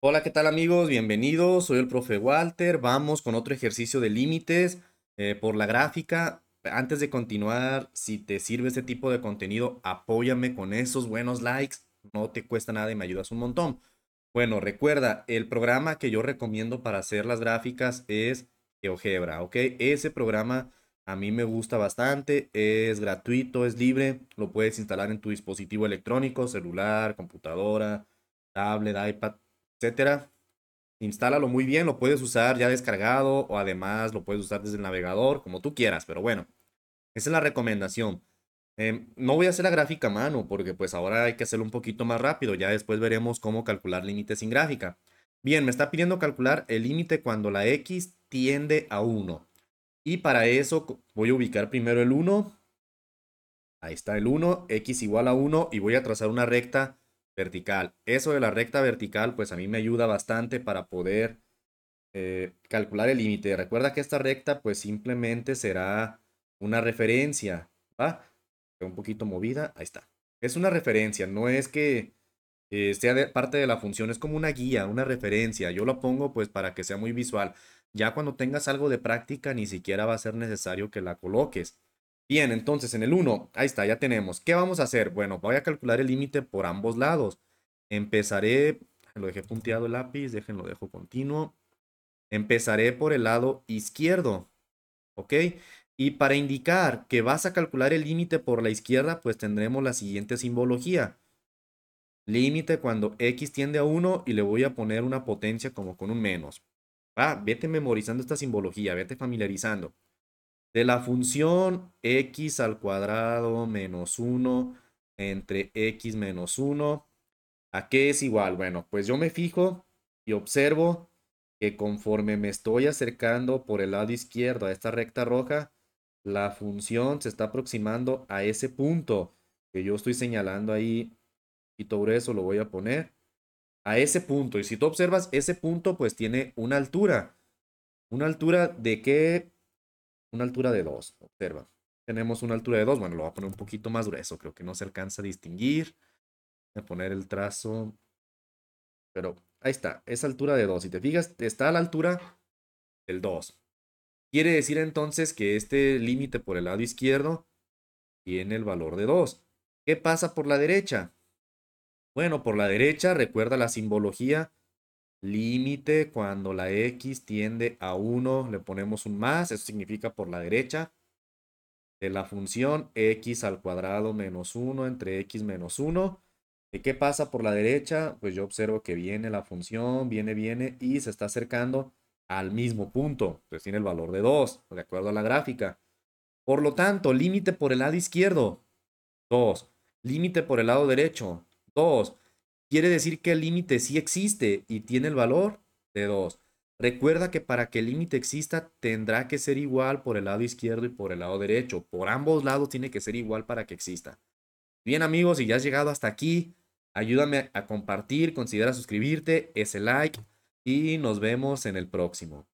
Hola, ¿qué tal amigos? Bienvenidos, soy el profe Walter. Vamos con otro ejercicio de límites eh, por la gráfica. Antes de continuar, si te sirve este tipo de contenido, apóyame con esos buenos likes. No te cuesta nada y me ayudas un montón. Bueno, recuerda, el programa que yo recomiendo para hacer las gráficas es GeoGebra, ¿ok? Ese programa a mí me gusta bastante, es gratuito, es libre, lo puedes instalar en tu dispositivo electrónico, celular, computadora, tablet, iPad, etcétera. Instálalo muy bien, lo puedes usar ya descargado o además lo puedes usar desde el navegador, como tú quieras, pero bueno, esa es la recomendación. Em, no voy a hacer la gráfica a mano porque pues ahora hay que hacerlo un poquito más rápido, ya después veremos cómo calcular límites sin gráfica. Bien, me está pidiendo calcular el límite cuando la x tiende a 1. Y para eso voy a ubicar primero el 1. Ahí está el 1, x igual a 1 y voy a trazar una recta vertical. Eso de la recta vertical, pues a mí me ayuda bastante para poder eh, calcular el límite. Recuerda que esta recta, pues simplemente será una referencia, ¿va? Un poquito movida, ahí está. Es una referencia, no es que eh, sea parte de la función, es como una guía, una referencia. Yo lo pongo pues para que sea muy visual. Ya cuando tengas algo de práctica, ni siquiera va a ser necesario que la coloques. Bien, entonces en el 1, ahí está, ya tenemos. ¿Qué vamos a hacer? Bueno, voy a calcular el límite por ambos lados. Empezaré, lo dejé punteado el lápiz, déjenlo, dejo continuo. Empezaré por el lado izquierdo, ¿ok? Y para indicar que vas a calcular el límite por la izquierda, pues tendremos la siguiente simbología. Límite cuando x tiende a 1 y le voy a poner una potencia como con un menos. Va, vete memorizando esta simbología, vete familiarizando de la función x al cuadrado menos 1 entre x menos 1, ¿a qué es igual? Bueno, pues yo me fijo y observo que conforme me estoy acercando por el lado izquierdo a esta recta roja, la función se está aproximando a ese punto que yo estoy señalando ahí y todo eso lo voy a poner a ese punto. Y si tú observas, ese punto pues tiene una altura. ¿Una altura de qué? Una altura de 2. Observa. Tenemos una altura de 2. Bueno, lo voy a poner un poquito más grueso. Creo que no se alcanza a distinguir. Voy a poner el trazo. Pero ahí está. Esa altura de 2. Si te fijas, está a la altura del 2. Quiere decir entonces que este límite por el lado izquierdo tiene el valor de 2. ¿Qué pasa por la derecha? Bueno, por la derecha, recuerda la simbología límite cuando la x tiende a 1, le ponemos un más, eso significa por la derecha, de la función x al cuadrado menos 1 entre x menos 1. ¿Y qué pasa por la derecha? Pues yo observo que viene la función, viene, viene y se está acercando al mismo punto. Pues tiene el valor de 2, de acuerdo a la gráfica. Por lo tanto, límite por el lado izquierdo, 2. Límite por el lado derecho, 2 quiere decir que el límite sí existe y tiene el valor de 2. Recuerda que para que el límite exista tendrá que ser igual por el lado izquierdo y por el lado derecho. Por ambos lados tiene que ser igual para que exista. Bien amigos, si ya has llegado hasta aquí, ayúdame a compartir, considera suscribirte, ese like y nos vemos en el próximo.